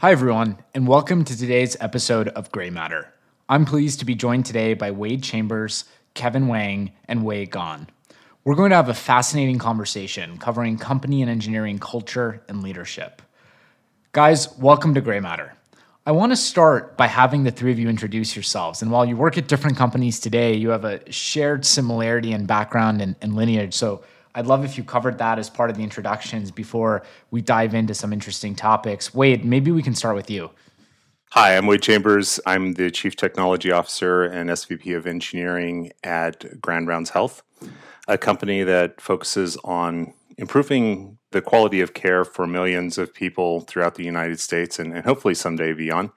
Hi, everyone, and welcome to today's episode of Greymatter. I'm pleased to be joined today by Wade Chambers, Kevin Wang, and Wei Gan. We're going to have a fascinating conversation covering company and engineering culture and leadership. Guys, welcome to Greymatter. I want to start by having the three of you introduce yourselves. And while you work at different companies today, you have a shared similarity in background and, and lineage. So I'd love if you covered that as part of the introductions before we dive into some interesting topics. Wade, maybe we can start with you. Hi, I'm Wade Chambers. I'm the Chief Technology Officer and SVP of Engineering at Grand Rounds Health, a company that focuses on improving the quality of care for millions of people throughout the United States and, and hopefully someday beyond.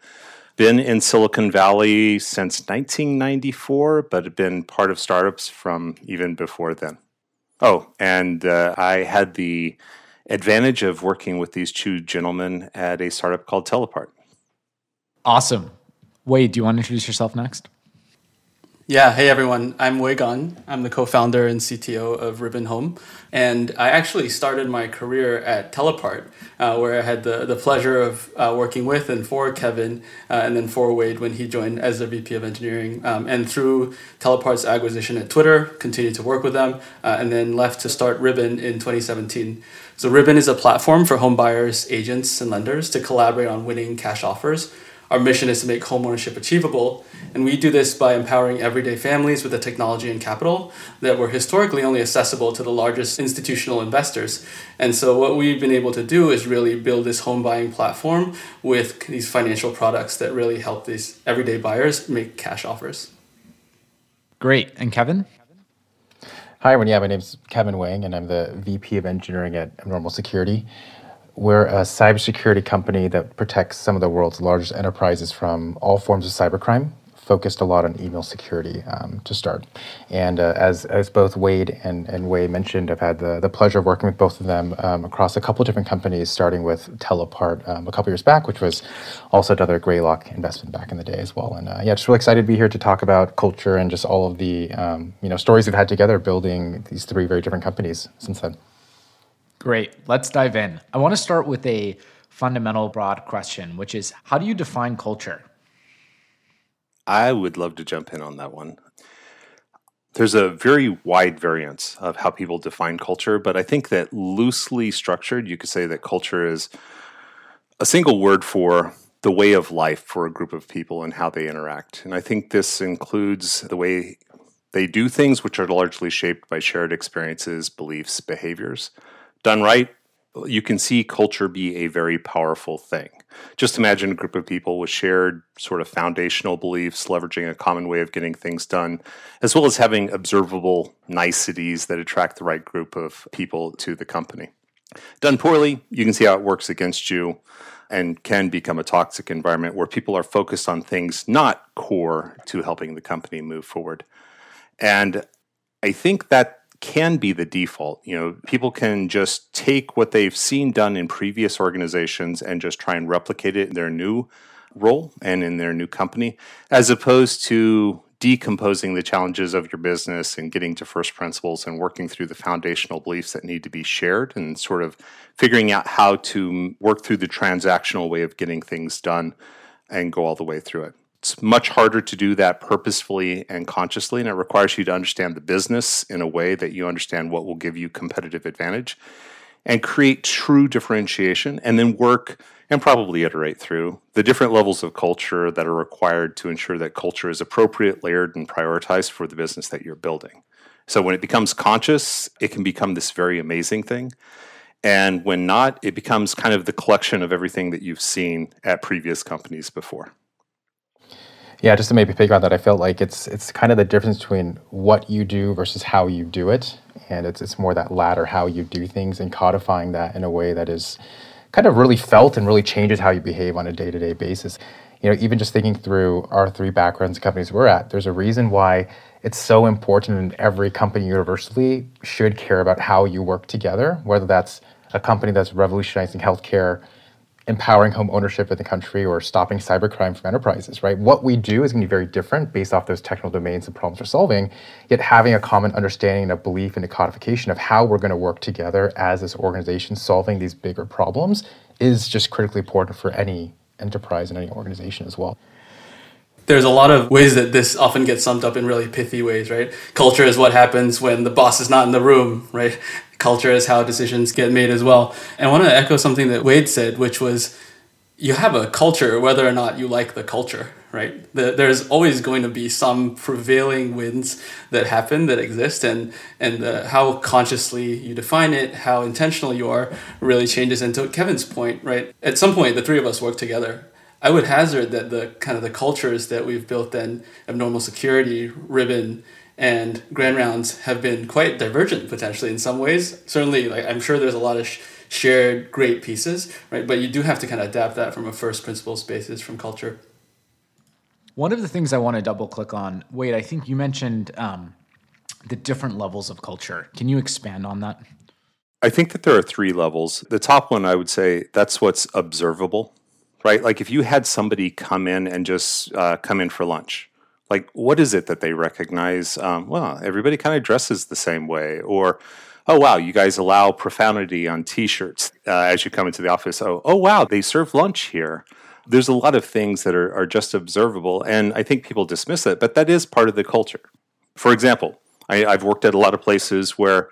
Been in Silicon Valley since 1994, but have been part of startups from even before then. Oh, and uh, I had the advantage of working with these two gentlemen at a startup called TellApart. Awesome. Wade, do you want to introduce yourself next? Yeah, hey everyone. I'm Wei Gan. I'm the co-founder and CTO of Ribbon Home, and I actually started my career at TellApart, uh, where I had the, the pleasure of uh, working with and for Kevin, uh, and then for Wade when he joined as the VP of Engineering. Um, and through TellApart's acquisition at Twitter, continued to work with them, uh, and then left to start Ribbon in 2017. So Ribbon is a platform for home buyers, agents, and lenders to collaborate on winning cash offers our mission is to make homeownership achievable, and we do this by empowering everyday families with the technology and capital that were historically only accessible to the largest institutional investors. And so, what we've been able to do is really build this home buying platform with these financial products that really help these everyday buyers make cash offers. Great. And Kevin? Hi, everyone. Yeah, my name is Kevin Wang, and I'm the VP of Engineering at Abnormal Security. We're a cybersecurity company that protects some of the world's largest enterprises from all forms of cybercrime, focused a lot on email security um, to start. And uh, as, as both Wade and, and Wei mentioned, I've had the, the pleasure of working with both of them um, across a couple different companies, starting with TellApart um, a couple years back, which was also another Greylock investment back in the day as well. And uh, yeah, just really excited to be here to talk about culture and just all of the um, you know stories we've had together building these three very different companies since then. Great. Let's dive in. I want to start with a fundamental broad question, which is how do you define culture? I would love to jump in on that one. There's a very wide variance of how people define culture, but I think that loosely structured, you could say that culture is a single word for the way of life for a group of people and how they interact. And I think this includes the way they do things, which are largely shaped by shared experiences, beliefs, behaviors done right, you can see culture be a very powerful thing. Just imagine a group of people with shared sort of foundational beliefs, leveraging a common way of getting things done, as well as having observable niceties that attract the right group of people to the company. Done poorly, you can see how it works against you and can become a toxic environment where people are focused on things not core to helping the company move forward. And I think that can be the default. You know, people can just take what they've seen done in previous organizations and just try and replicate it in their new role and in their new company, as opposed to decomposing the challenges of your business and getting to first principles and working through the foundational beliefs that need to be shared and sort of figuring out how to work through the transactional way of getting things done and go all the way through it. It's much harder to do that purposefully and consciously, and it requires you to understand the business in a way that you understand what will give you competitive advantage and create true differentiation, and then work and probably iterate through the different levels of culture that are required to ensure that culture is appropriate, layered, and prioritized for the business that you're building. So when it becomes conscious, it can become this very amazing thing. And when not, it becomes kind of the collection of everything that you've seen at previous companies before. Yeah, just to maybe pick on that, I felt like it's it's kind of the difference between what you do versus how you do it, and it's it's more that latter, how you do things, and codifying that in a way that is kind of really felt and really changes how you behave on a day to day basis. You know, even just thinking through our three backgrounds and companies we're at, there's a reason why it's so important, and every company universally should care about how you work together, whether that's a company that's revolutionizing healthcare empowering home ownership in the country or stopping cybercrime from enterprises, right? What we do is going to be very different based off those technical domains and problems we're solving, yet having a common understanding and a belief and a codification of how we're going to work together as this organization solving these bigger problems is just critically important for any enterprise and any organization as well. There's a lot of ways that this often gets summed up in really pithy ways, right? Culture is what happens when the boss is not in the room, right? Culture is how decisions get made as well. And I want to echo something that Wade said, which was you have a culture whether or not you like the culture, right? The, there's always going to be some prevailing winds that happen that exist, and and uh, how consciously you define it, how intentional you are, really changes. And to Kevin's point, right? At some point, the three of us work together. I would hazard that the kind of the cultures that we've built then, abnormal security, ribbon, and grand rounds have been quite divergent potentially in some ways. Certainly, like I'm sure there's a lot of sh- shared great pieces, right? But you do have to kind of adapt that from a first principles basis from culture. One of the things I want to double click on, Wade, I think you mentioned um, the different levels of culture. Can you expand on that? I think that there are three levels. The top one, I would say, that's what's observable, right? Like if you had somebody come in and just uh, come in for lunch, like what is it that they recognize? Um, well, everybody kind of dresses the same way, or oh wow, you guys allow profanity on T-shirts uh, as you come into the office. Oh, oh wow, they serve lunch here there's a lot of things that are, are just observable, and I think people dismiss it, but that is part of the culture. For example, I, I've worked at a lot of places where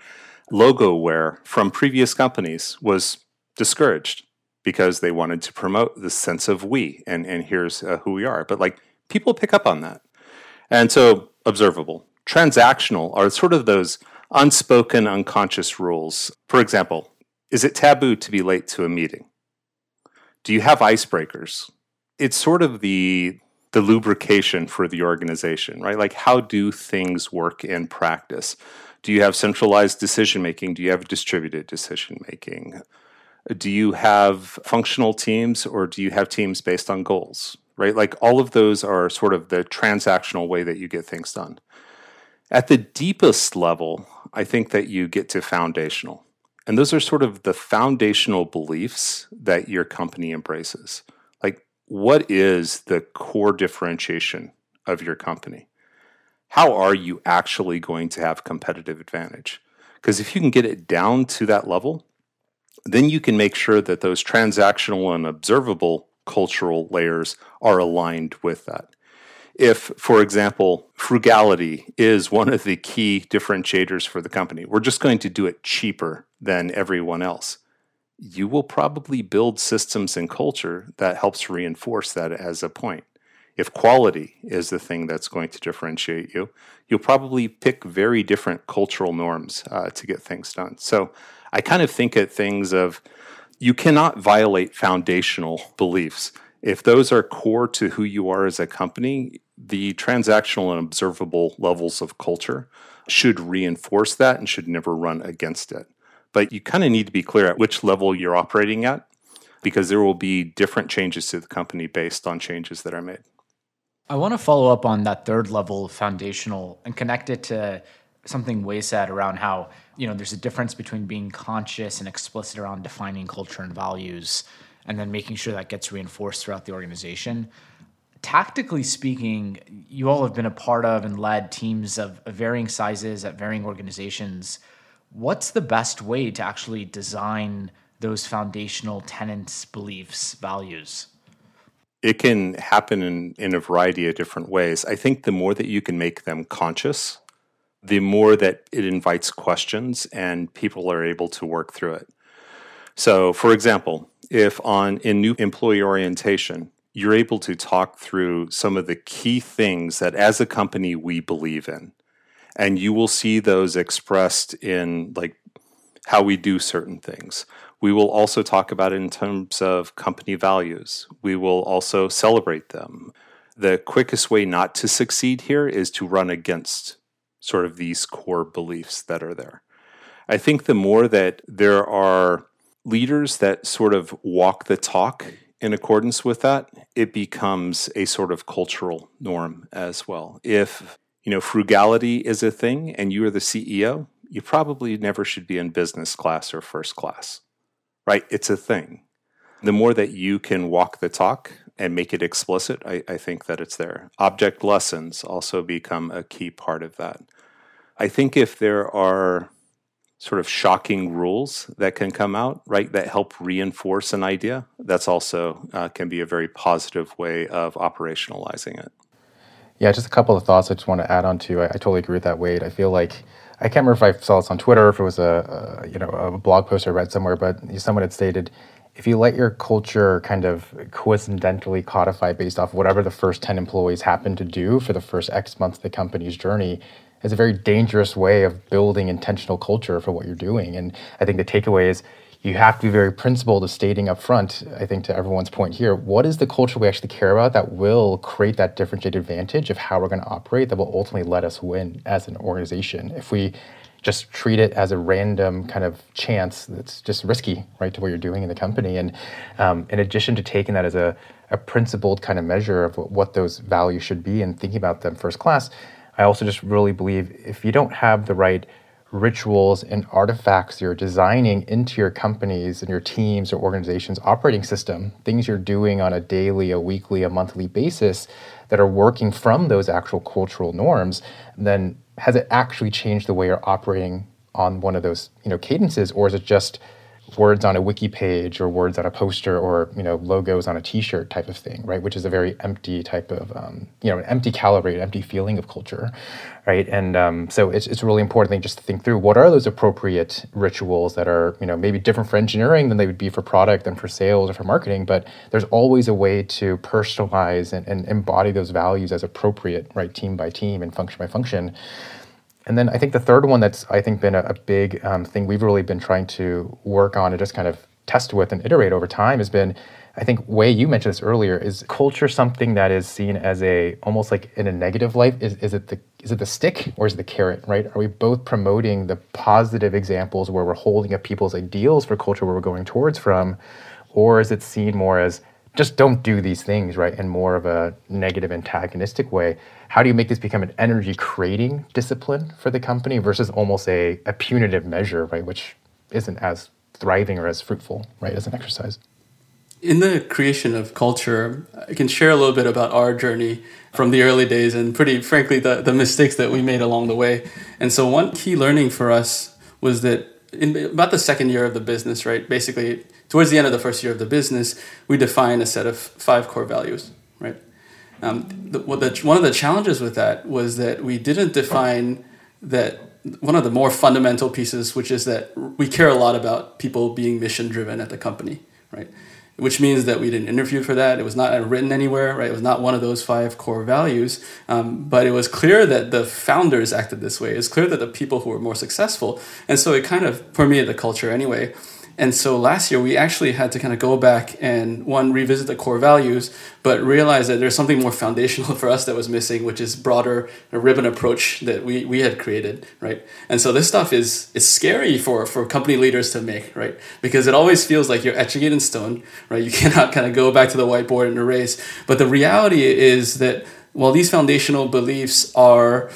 logo wear from previous companies was discouraged because they wanted to promote the sense of we and, and here's uh, who we are. But like people pick up on that. And so observable. Transactional are sort of those unspoken, unconscious rules. For example, is it taboo to be late to a meeting? do you have icebreakers? It's sort of the the lubrication for the organization, right? Like how do things work in practice? Do you have centralized decision making? Do you have distributed decision making? Do you have functional teams or do you have teams based on goals? Right? Like all of those are sort of the transactional way that you get things done. At the deepest level, I think that you get to foundational. And those are sort of the foundational beliefs that your company embraces. Like, what is the core differentiation of your company? How are you actually going to have competitive advantage? Because if you can get it down to that level, then you can make sure that those transactional and observable cultural layers are aligned with that if, for example, frugality is one of the key differentiators for the company, we're just going to do it cheaper than everyone else. You will probably build systems and culture that helps reinforce that as a point. If quality is the thing that's going to differentiate you, you'll probably pick very different cultural norms uh, to get things done. So I kind of think at things of you cannot violate foundational beliefs. If those are core to who you are as a company, the transactional and observable levels of culture should reinforce that and should never run against it. But you kind of need to be clear at which level you're operating at because there will be different changes to the company based on changes that are made. I want to follow up on that third level foundational and connect it to something Wei said around how, you know, there's a difference between being conscious and explicit around defining culture and values and then making sure that gets reinforced throughout the organization tactically speaking, you all have been a part of and led teams of, of, varying sizes at varying organizations. What's the best way to actually design those foundational tenants, beliefs, values? It can happen in, in a variety of different ways. I think the more that you can make them conscious, the more that it invites questions and people are able to work through it. So, for example, if on in new employee orientation, you're able to talk through some of the key things that as a company we believe in. And you will see those expressed in like how we do certain things. We will also talk about it in terms of company values. We will also celebrate them. The quickest way not to succeed here is to run against sort of these core beliefs that are there. I think the more that there are leaders that sort of walk the talk in accordance with that, it becomes a sort of cultural norm as well. If you know frugality is a thing and you are the CEO, you probably never should be in business class or first class. Right? It's a thing. The more that you can walk the talk and make it explicit, I, I think that it's there. Object lessons also become a key part of that. I think if there are sort of shocking rules that can come out, right, that help reinforce an idea. That's also uh, can be a very positive way of operationalizing it. Yeah, just a couple of thoughts I just want to add on to. I, I totally agree with that, Wade. I feel like I can't remember if I saw this on Twitter if it was a, a you know a blog post I read somewhere, but someone had stated if you let your culture kind of coincidentally codify based off whatever the first 10 employees happen to do for the first X months of the company's journey, it's a very dangerous way of building intentional culture for what you're doing. And I think the takeaway is you have to be very principled of stating up front, I think to everyone's point here, what is the culture we actually care about that will create that differentiated advantage of how we're going to operate that will ultimately let us win as an organization. If we just treat it as a random kind of chance that's just risky, right, to what you're doing in the company. And um, in addition to taking that as a, a principled kind of measure of what those values should be and thinking about them first class, I also just really believe if you don't have the right rituals and artifacts you're designing into your companies and your teams or organizations operating system, things you're doing on a daily, a weekly, a monthly basis that are working from those actual cultural norms, then has it actually changed the way you're operating on one of those you know cadences, or is it just words on a wiki page or words on a poster or you know logos on a t-shirt type of thing right? Which is a very empty type of um, you know an empty calibrate empty feeling of culture right? And um, so it's, it's a really important thing just to think through what are those appropriate rituals that are you know maybe different for engineering than they would be for product and for sales or for marketing but there's always a way to personalize and, and embody those values as appropriate right team by team and function by function and then I think the third one that's I think been a, a big um, thing we've really been trying to work on and just kind of test with and iterate over time has been I think Wei you mentioned this earlier is culture something that is seen as a almost like in a negative light is, is it the is it the stick or is it the carrot right? Are we both promoting the positive examples where we're holding up people's ideals for culture where we're going towards from? Or is it seen more as just don't do these things right? In more of a negative antagonistic way how do you make this become an energy creating discipline for the company versus almost a, a punitive measure, right, which isn't as thriving or as fruitful, right, as an exercise? In the creation of culture, I can share a little bit about our journey from the early days and pretty frankly the, the mistakes that we made along the way. And so one key learning for us was that in about the second year of the business, right, basically towards the end of the first year of the business, we define a set of five core values? Um, the, the, one of the challenges with that was that we didn't define that one of the more fundamental pieces, which is that we care a lot about people being mission driven at the company, right? Which means that we didn't interview for that. It was not written anywhere, right? It was not one of those five core values. Um, but it was clear that the founders acted this way. It's clear that the people who were more successful, and so it kind of permeated the culture anyway. And so last year we actually had to kind of go back and one revisit the core values, but realize that there's something more foundational for us that was missing, which is broader a ribbon approach that we, we had created, right? And so this stuff is is scary for for company leaders to make, right? Because it always feels like you're etching it in stone, right? You cannot kind of go back to the whiteboard and erase. But the reality is that while these foundational beliefs are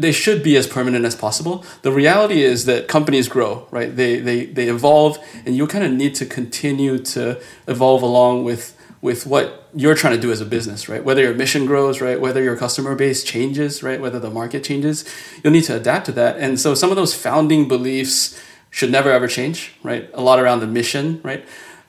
they should be as permanent as possible. The reality is that companies grow, right? They they they evolve, and you kind of need to continue to evolve along with with what you're trying to do as a business, right? Whether your mission grows, right? Whether your customer base changes, right? Whether the market changes, you'll need to adapt to that. And so some of those founding beliefs should never ever change, right? A lot around the mission, right?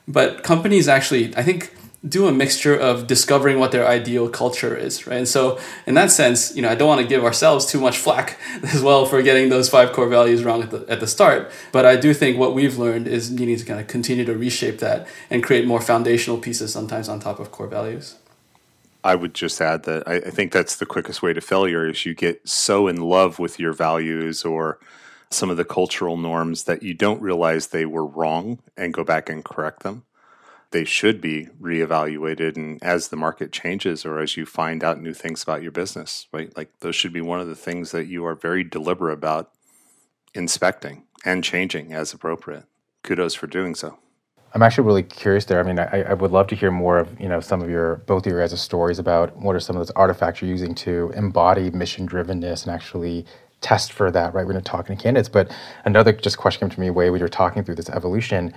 But companies actually, I think do a mixture of discovering what their ideal culture is, right? And so, in that sense, you know, I don't want to give ourselves too much flack as well for getting those five core values wrong at the, at the start. But I do think what we've learned is needing to kind of continue to reshape that and create more foundational pieces sometimes on top of core values. I would just add that I, I think that's the quickest way to failure is you get so in love with your values or some of the cultural norms that you don't realize they were wrong and go back and correct them they should be reevaluated and as the market changes or as you find out new things about your business right? Like those should be one of the things that you are very deliberate about inspecting and changing as appropriate. Kudos for doing so. I'm actually really curious there. I mean I, I would love to hear more of you know some of your both of your guys' stories about what are some of those artifacts you're using to embody mission drivenness and actually test for that right? We're going to talking to candidates but another just question came to me Wei when you're talking through this evolution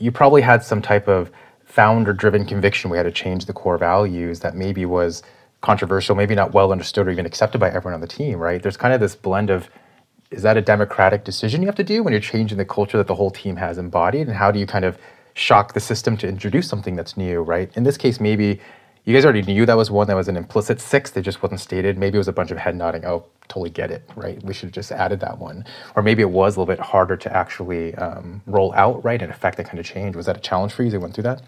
you probably had some type of founder driven conviction we had to change the core values that maybe was controversial, maybe not well understood or even accepted by everyone on the team, right? There's kind of this blend of is that a democratic decision you have to do when you're changing the culture that the whole team has embodied? And how do you kind of shock the system to introduce something that's new, right? In this case, maybe you guys already knew that was one that was an implicit six that just wasn't stated. Maybe it was a bunch of head nodding. Oh, totally get it, right? We should have just added that one. Or maybe it was a little bit harder to actually um, roll out, right, and affect that kind of change. Was that a challenge for you as you went through that?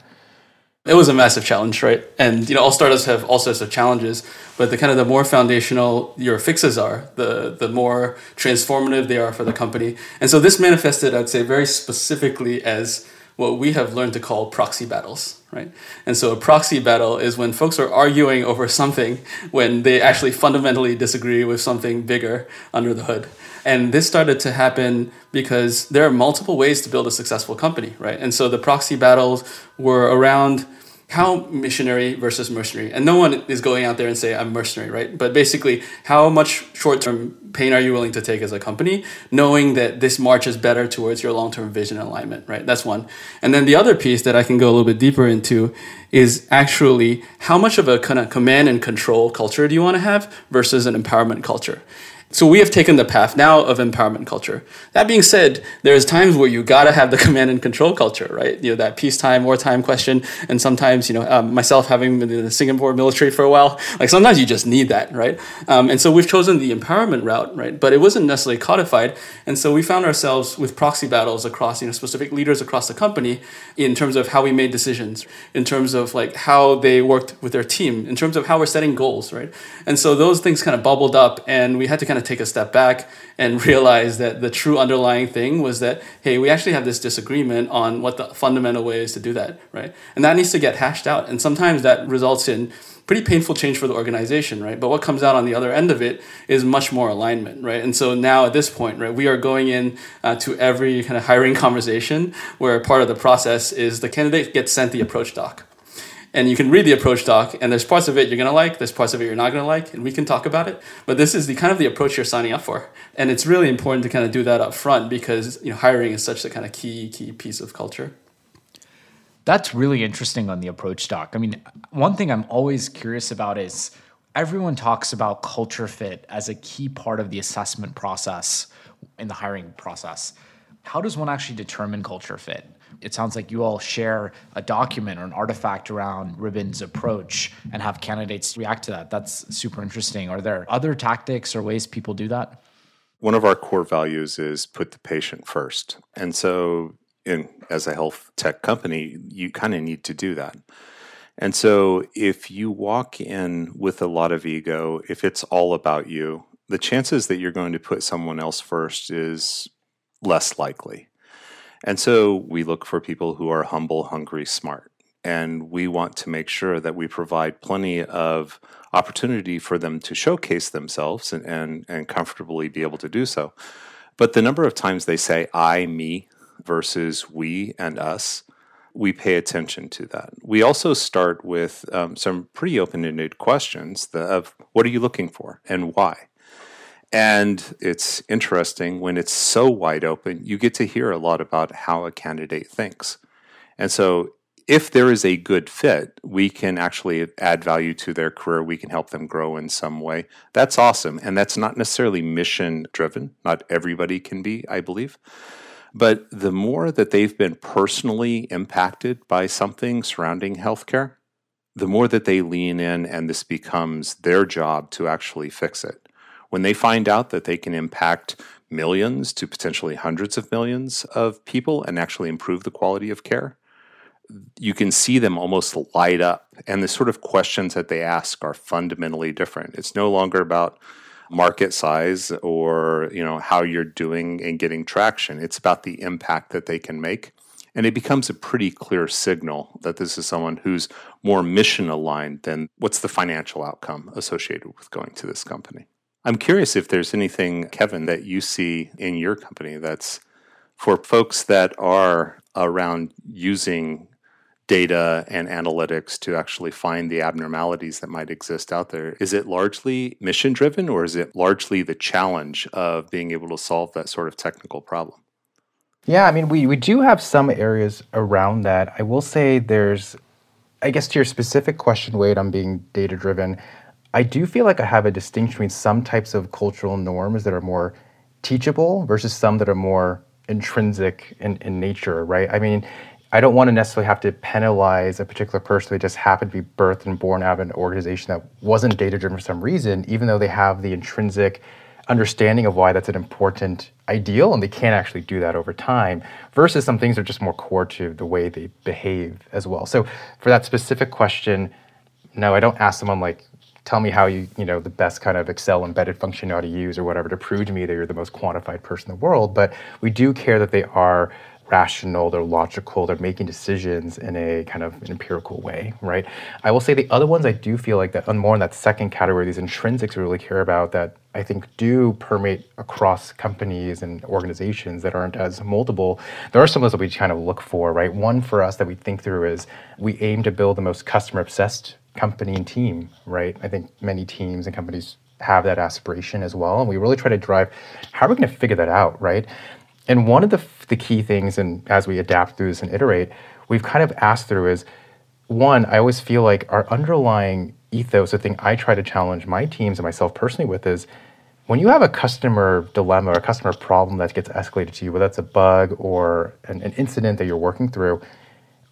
It was a massive challenge, right? And you know, all startups have all sorts of challenges, but the kind of the more foundational your fixes are, the the more transformative they are for the company. And so this manifested, I'd say, very specifically as what we have learned to call proxy battles, right? And so a proxy battle is when folks are arguing over something when they actually fundamentally disagree with something bigger under the hood. And this started to happen because there are multiple ways to build a successful company, right? And so the proxy battles were around how missionary versus mercenary. And no one is going out there and say i'm mercenary right? But basically how much short-term pain are you willing to take as a company knowing that this marches better towards your long-term vision alignment right? That's one. And then the other piece that i can go a little bit deeper into is actually how much of a kind of command and control culture do you want to have versus an empowerment culture so we have taken the path now of empowerment culture. That being said, there's times where you gotta have the command and control culture, right? You know that peacetime, wartime question, and sometimes you know um, myself having been in the Singapore military for a while, like sometimes you just need that, right? Um, and so we've chosen the empowerment route, right? But it wasn't necessarily codified, and so we found ourselves with proxy battles across you know specific leaders across the company in terms of how we made decisions, in terms of like how they worked with their team, in terms of how we're setting goals, right? And so those things kind of bubbled up, and we had to kind of of take a step back and realize that the true underlying thing was that hey we actually have this disagreement on what the fundamental way is to do that right? And that needs to get hashed out. And sometimes that results in pretty painful change for the organization right? But what comes out on the other end of it is much more alignment right? And so now at this point right we are going in uh, to every kind of hiring conversation where part of the process is the candidate gets sent the approach doc and you can read the approach doc and there's parts of it you're going to like there's parts of it you're not going to like and we can talk about it. But this is the kind of the approach you're signing up for. And it's really important to kind of do that up front because you know hiring is such a kind of key key piece of culture. That's really interesting on the approach doc. I mean one thing i'm always curious about is everyone talks about culture fit as a key part of the assessment process in the hiring process. How does one actually determine culture fit it sounds like you all share a document or an artifact around Ribbon's approach and have candidates react to that. That's super interesting. Are there other tactics or ways people do that? One of our core values is put the patient first. And so, in, as a health tech company, you kind of need to do that. And so, if you walk in with a lot of ego, if it's all about you, the chances that you're going to put someone else first is less likely. And so we look for people who are humble, hungry, smart. And we want to make sure that we provide plenty of opportunity for them to showcase themselves and, and, and comfortably be able to do so. But the number of times they say I, me versus we and us, we pay attention to that. We also start with um, some pretty open ended questions of what are you looking for and why? And it's interesting when it's so wide open, you get to hear a lot about how a candidate thinks. And so, if there is a good fit, we can actually add value to their career. We can help them grow in some way. That's awesome. And that's not necessarily mission driven. Not everybody can be, I believe. But the more that they've been personally impacted by something surrounding healthcare, the more that they lean in and this becomes their job to actually fix it when they find out that they can impact millions to potentially hundreds of millions of people and actually improve the quality of care, you can see them almost light up. And the sort of questions that they ask are fundamentally different. It's no longer about market size or you know how you're doing and getting traction. It's about the impact that they can make. And it becomes a pretty clear signal that this is someone who's more mission aligned than what's the financial outcome associated with going to this company. I'm curious if there's anything, Kevin, that you see in your company that's for folks that are around using data and analytics to actually find the abnormalities that might exist out there. Is it largely mission driven or is it largely the challenge of being able to solve that sort of technical problem? Yeah, I mean, we, we do have some areas around that. I will say there's, I guess to your specific question, Wade, on being data driven, I do feel like I have a distinction between some types of cultural norms that are more teachable versus some that are more intrinsic in, in nature, right? I mean, I don't want to necessarily have to penalize a particular person that just happened to be birthed and born out of an organization that wasn't data driven for some reason, even though they have the intrinsic understanding of why that's an important ideal and they can't actually do that over time versus some things are just more core to the way they behave as well so for that specific question no i don't ask someone like tell me how you you know the best kind of excel embedded function you how to use or whatever to prove to me that you're the most quantified person in the world but we do care that they are rational, they're logical, they're making decisions in a kind of an empirical way, right? I will say the other ones I do feel like that are more in that second category, these intrinsics we really care about that I think do permeate across companies and organizations that aren't as moldable. There are some of those that we kind of look for, right? One for us that we think through is we aim to build the most customer obsessed company and team, right? I think many teams and companies have that aspiration as well. And we really try to drive how are we going to figure that out, right? And one of the, the key things, and as we adapt through this and iterate, we've kind of asked through is one, I always feel like our underlying ethos, the thing I try to challenge my teams and myself personally with is when you have a customer dilemma or a customer problem that gets escalated to you, whether that's a bug or an, an incident that you're working through,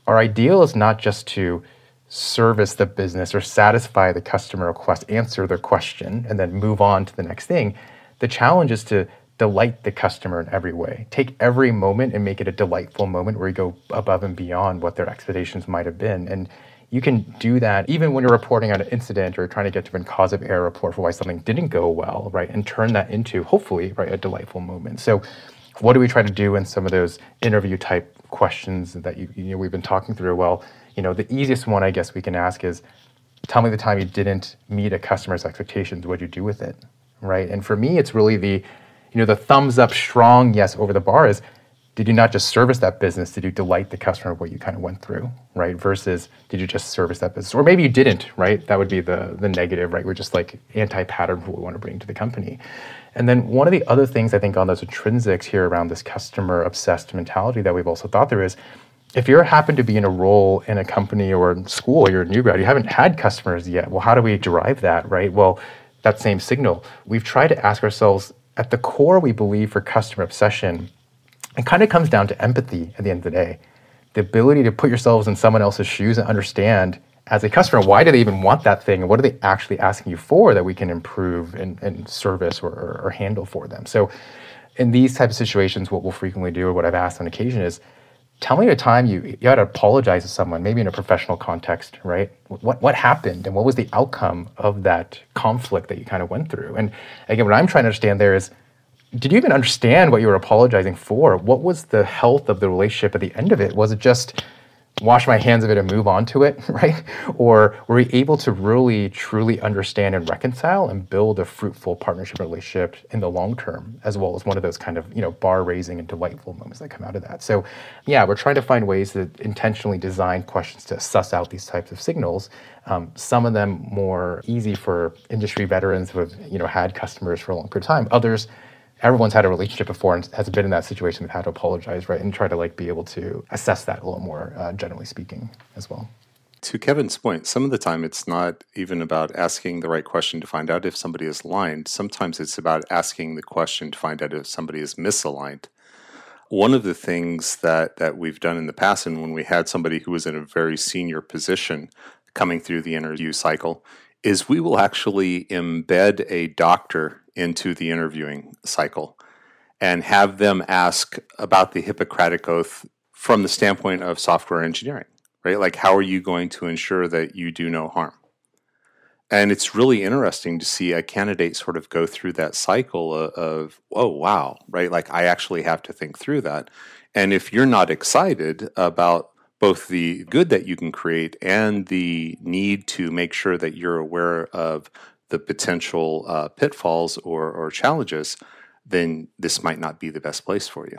our ideal is not just to service the business or satisfy the customer request, answer their question, and then move on to the next thing. The challenge is to delight the customer in every way. Take every moment and make it a delightful moment where you go above and beyond what their expectations might have been. And you can do that even when you're reporting on an incident or trying to get to a cause of error report for why something didn't go well, right? And turn that into hopefully, right, a delightful moment. So what do we try to do in some of those interview type questions that you, you know we've been talking through? Well, you know, the easiest one I guess we can ask is tell me the time you didn't meet a customer's expectations, what'd you do with it? Right. And for me, it's really the you know, the thumbs up strong yes over the bar is did you not just service that business? Did you delight the customer what you kind of went through, right? Versus did you just service that business? Or maybe you didn't, right? That would be the the negative, right? We're just like anti-pattern for what we want to bring to the company. And then one of the other things I think on those intrinsics here around this customer obsessed mentality that we've also thought there is if you happen to be in a role in a company or in school, you're a new grad, you haven't had customers yet. Well, how do we derive that, right? Well, that same signal, we've tried to ask ourselves at the core, we believe for customer obsession, it kind of comes down to empathy at the end of the day. The ability to put yourselves in someone else's shoes and understand as a customer, why do they even want that thing? And what are they actually asking you for that we can improve and, and service or, or, or handle for them? So, in these types of situations, what we'll frequently do, or what I've asked on occasion, is tell me a time you, you had to apologize to someone, maybe in a professional context, right? What, what happened and what was the outcome of that conflict that you kind of went through? And again, what I'm trying to understand there is, did you even understand what you were apologizing for? What was the health of the relationship at the end of it? Was it just, wash my hands of it and move on to it, right? Or were we able to really truly understand and reconcile and build a fruitful partnership relationship in the long term, as well as one of those kind of you know bar raising and delightful moments that come out of that. So, yeah, we're trying to find ways to intentionally design questions to suss out these types of signals. Um, some of them more easy for industry veterans who have you know had customers for a long period of time. Others everyone's had a relationship before and has been in that situation they've had to apologize right and try to like be able to assess that a little more uh, generally speaking as well. To kevin's point some of the time it's not even about asking the right question to find out if somebody is aligned. Sometimes it's about asking the question to find out if somebody is misaligned. One of the things that that we've done in the past and when we had somebody who was in a very senior position coming through the interview cycle is we will actually embed a doctor into the interviewing cycle and have them ask about the Hippocratic Oath from the standpoint of software engineering, right? Like, how are you going to ensure that you do no harm? And it's really interesting to see a candidate sort of go through that cycle of, oh, wow, right? Like, I actually have to think through that. And if you're not excited about both the good that you can create and the need to make sure that you're aware of the potential uh, pitfalls or, or challenges, then this might not be the best place for you.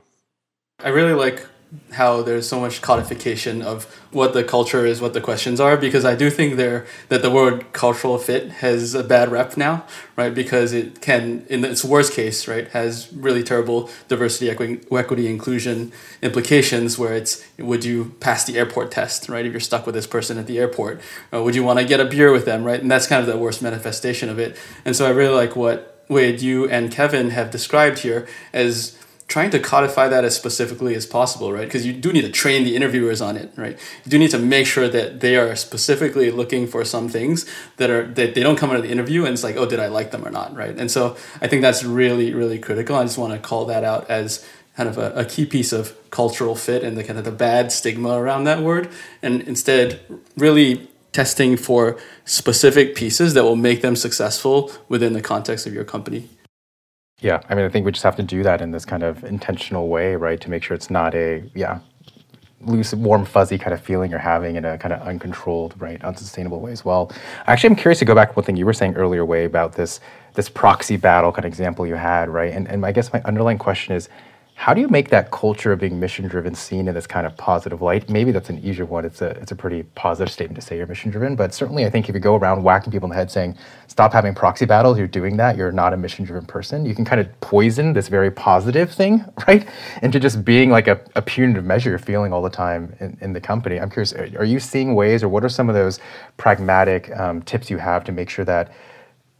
I really like how there's so much codification of what the culture is, what the questions are, because I do think there that the word cultural fit has a bad rep now, right? Because it can, in its worst case, right, has really terrible diversity, equity, equity, inclusion implications. Where it's would you pass the airport test, right? If you're stuck with this person at the airport, uh, would you want to get a beer with them, right? And that's kind of the worst manifestation of it. And so I really like what Wade, you and Kevin have described here as trying to codify that as specifically as possible, right? Because you do need to train the interviewers on it, right? You do need to make sure that they are specifically looking for some things that are that they don't come out of the interview and it's like, oh, did I like them or not, right? And so I think that's really, really critical. I just want to call that out as kind of a, a key piece of cultural fit and the kind of the bad stigma around that word, and instead really testing for specific pieces that will make them successful within the context of your company. Yeah, I mean, I think we just have to do that in this kind of intentional way, right? To make sure it's not a, yeah, loose, warm, fuzzy kind of feeling you're having in a kind of uncontrolled, right, unsustainable way as well. Actually, I'm curious to go back to one thing you were saying earlier, Wei about this this proxy battle kind of example you had, right? And and I guess my underlying question is, how do you make that culture of being mission driven seen in this kind of positive light? Maybe that's an easier one. It's a it's a pretty positive statement to say you're mission driven, but certainly I think if you go around whacking people in the head saying stop having proxy battles, you're doing that, you're not a mission driven person. You can kind of poison this very positive thing, right, into just being like a, a punitive measure you're feeling all the time in, in the company. I'm curious, are, you seeing ways, or what are some of those pragmatic um, tips you have to make sure that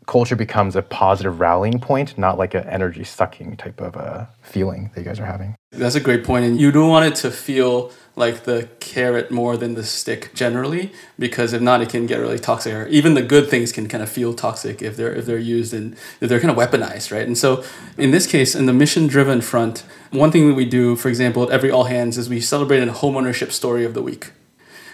culture becomes a positive rallying point, not like an energy sucking type of a feeling that you guys are having. That's a great point, and you don't want it to feel like the carrot more than the stick generally, because if not, it can get really toxic. Or even the good things can kind of feel toxic if they're if they're used and if they're kind of weaponized, right? And so, in this case, in the mission-driven front, one thing that we do, for example, at every all hands, is we celebrate a homeownership story of the week.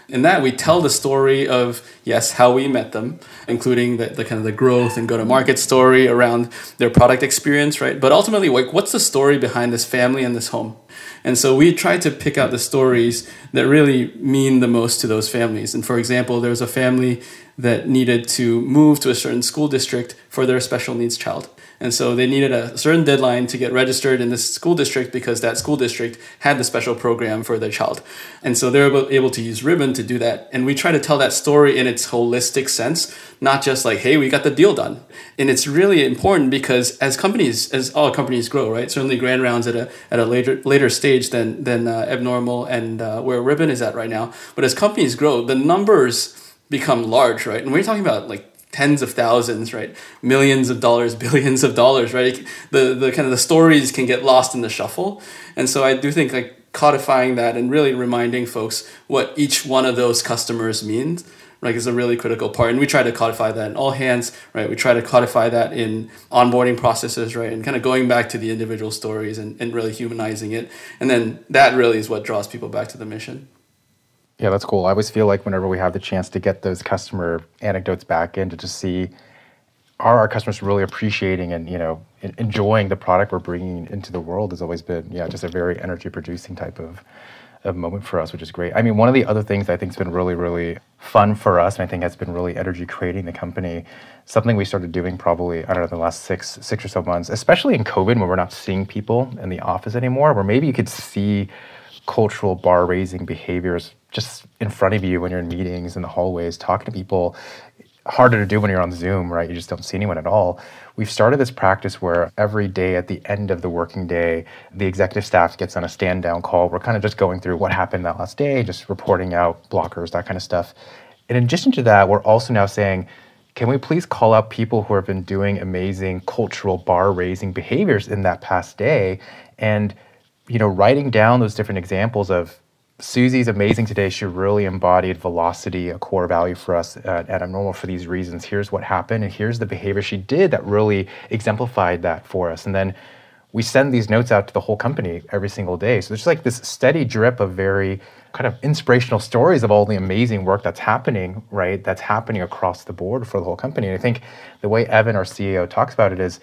In that, we tell the story of, yes, how we met them, including the, the kind of the growth and go to market story around their product experience, right? But ultimately, like, what's the story behind this family and this home? And so we try to pick out the stories that really mean the most to those families. And for example, there was a family that needed to move to a certain school district for their special needs child. And so they needed a certain deadline to get registered in this school district because that school district had the special program for their child. And so they're able to use Ribbon to do that. And we try to tell that story in its holistic sense, not just like, hey, we got the deal done. And it's really important because as companies, as all companies grow, right? Certainly Grand Rounds at a, at a later later stage than, than uh, Abnormal and uh, where Ribbon is at right now. But as companies grow, the numbers become large, right? And we're talking about like tens of thousands, right? Millions of dollars, billions of dollars, right? The the kind of the stories can get lost in the shuffle, and so I do think like codifying that and really reminding folks what each one of those customers means like is a really critical part. And we try to codify that in all hands right? We try to codify that in onboarding processes right? And kind of going back to the individual stories and, and really humanizing it. And then that really is what draws people back to the mission yeah, that's cool. I always feel like whenever we have the chance to get those customer anecdotes back in to just see are our customers really appreciating and you know enjoying the product we're bringing into the world has always been yeah just a very energy producing type of, of moment for us which is great i mean one of the other things i think has been really really fun for us and i think has been really energy creating the company something we started doing probably i don't know the last six six or so months especially in covid when we're not seeing people in the office anymore where maybe you could see cultural bar raising behaviors just in front of you when you're in meetings in the hallways talking to people. Harder to do when you're on zoom right? You just don't see anyone at all. We've started this practice where every day at the end of the working day the executive staff gets on a stand down call. We're kind of just going through what happened that last day just reporting out blockers that kind of stuff in addition to that we're also now saying can we please call out people who have been doing amazing cultural bar raising behaviors in that past day? And you know writing down those different examples of Susie's amazing today. She really embodied velocity, a core value for us at, at Abnormal for these reasons. Here's what happened, and here's the behavior she did that really exemplified that for us. And then we send these notes out to the whole company every single day. So there's like this steady drip of very kind of inspirational stories of all the amazing work that's happening, right? That's happening across the board for the whole company. And I think the way Evan, our CEO, talks about it is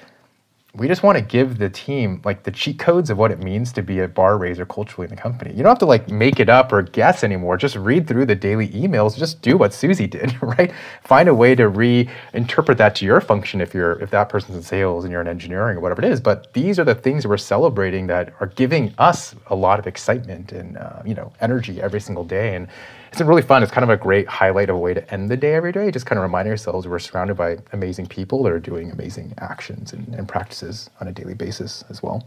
we just want to give the team like the cheat codes of what it means to be a bar raiser culturally in the company. You don't have to like make it up or guess anymore. Just read through the daily emails. Just do what Susie did, right? Find a way to reinterpret that to your function if you're if that person's in sales and you're in engineering or whatever it is. But these are the things we're celebrating that are giving us a lot of excitement and uh, you know energy every single day. And it's really fun. It's kind of a great highlight of a way to end the day every day. Just kind of remind ourselves we're surrounded by amazing people that are doing amazing actions and, and practices on a daily basis as well.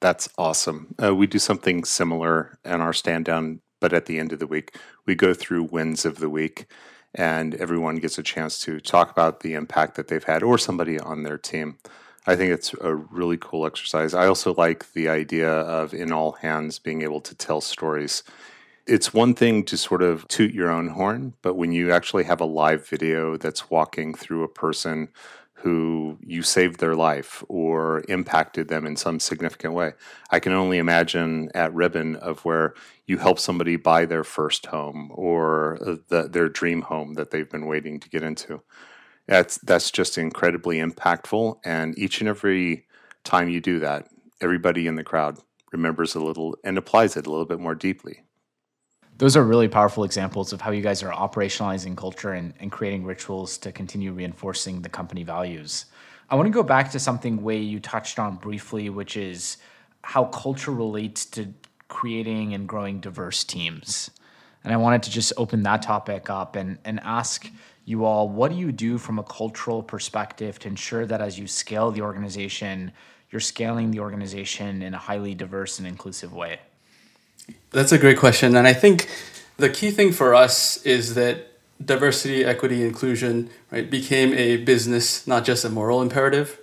That's awesome. Uh, we do something similar in our stand down, but at the end of the week, we go through wins of the week and everyone gets a chance to talk about the impact that they've had or somebody on their team. I think it's a really cool exercise. I also like the idea of in all hands being able to tell stories. It's one thing to sort of toot your own horn, but when you actually have a live video that's walking through a person who you saved their life or impacted them in some significant way. I can only imagine at Ribbon of where you help somebody buy their first home or uh, the, their dream home that they've been waiting to get into. That's that's just incredibly impactful, and each and every time you do that, everybody in the crowd remembers a little and applies it a little bit more deeply those are really powerful examples of how you guys are operationalizing culture and, and creating rituals to continue reinforcing the company values. I want to go back to something Wei you touched on briefly, which is how culture relates to creating and growing diverse teams. And I wanted to just open that topic up and, and ask you all what do you do from a cultural perspective to ensure that as you scale the organization, you're scaling the organization in a highly diverse and inclusive way? That's a great question. And I think the key thing for us is that diversity, equity, inclusion, right, became a business, not just a moral imperative.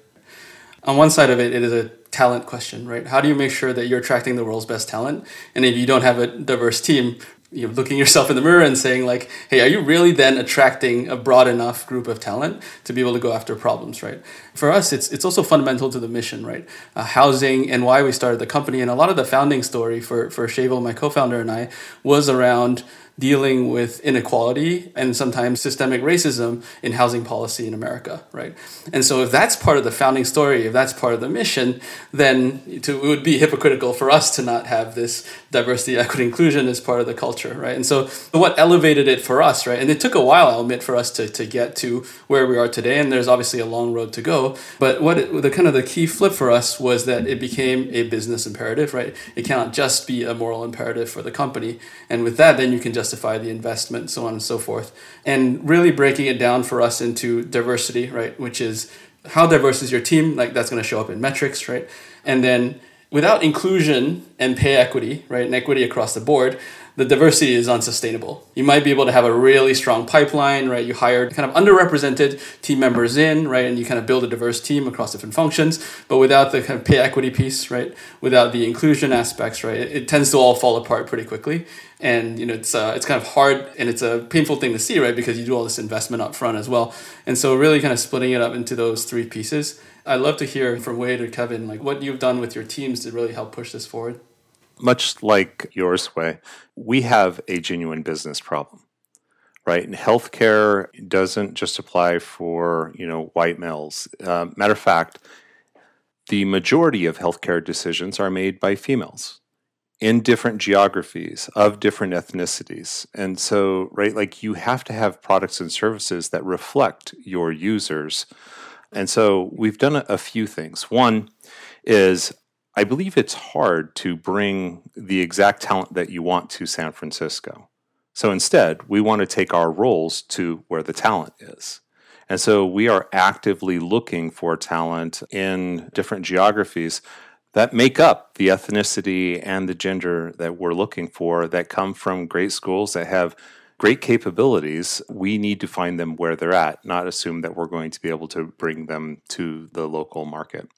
On one side of it, it is a talent question, right? How do you make sure that you're attracting the world's best talent? And if you don't have a diverse team, you know, looking yourself in the mirror and saying like, hey, are you really then attracting a broad enough group of talent to be able to go after problems, right? For us, it's it's also fundamental to the mission, right? Uh, housing and why we started the company, and a lot of the founding story for for Shaival, my co-founder, and I was around dealing with inequality and sometimes systemic racism in housing policy in America, right? And so if that's part of the founding story, if that's part of the mission, then to, it would be hypocritical for us to not have this diversity, equity, inclusion as part of the culture, right? And so what elevated it for us, right? And it took a while, I'll admit, for us to, to get to where we are today, and there's obviously a long road to go. But what it, the kind of the key flip for us was that it became a business imperative, right? It cannot just be a moral imperative for the company. And with that, then you can justify the investment, so on and so forth. And really breaking it down for us into diversity, right? Which is how diverse is your team? Like that's going to show up in metrics, right? And then without inclusion and pay equity, right, and equity across the board, the diversity is unsustainable. You might be able to have a really strong pipeline, right? You hire kind of underrepresented team members in, right? And you kind of build a diverse team across different functions. But without the kind of pay equity piece, right? Without the inclusion aspects, right? It, it tends to all fall apart pretty quickly. And you know, it's uh, it's kind of hard and it's a painful thing to see, right? Because you do all this investment up front as well. And so really kind of splitting it up into those three pieces. I'd love to hear from Wade or Kevin, like what you've done with your teams to really help push this forward much like yours Wei, we have a genuine business problem, right? And healthcare doesn't just apply for you know white males. Uh, matter of fact, the majority of healthcare decisions are made by females in different geographies of different ethnicities. And so, right, like you have to have products and services that reflect your users. And so we've done a, a few things. One is I believe it's hard to bring the exact talent that you want to San Francisco. So instead, we want to take our roles to where the talent is. And so we are actively looking for talent in different geographies that make up the ethnicity and the gender that we're looking for that come from great schools that have great capabilities. We need to find them where they're at, not assume that we're going to be able to bring them to the local market.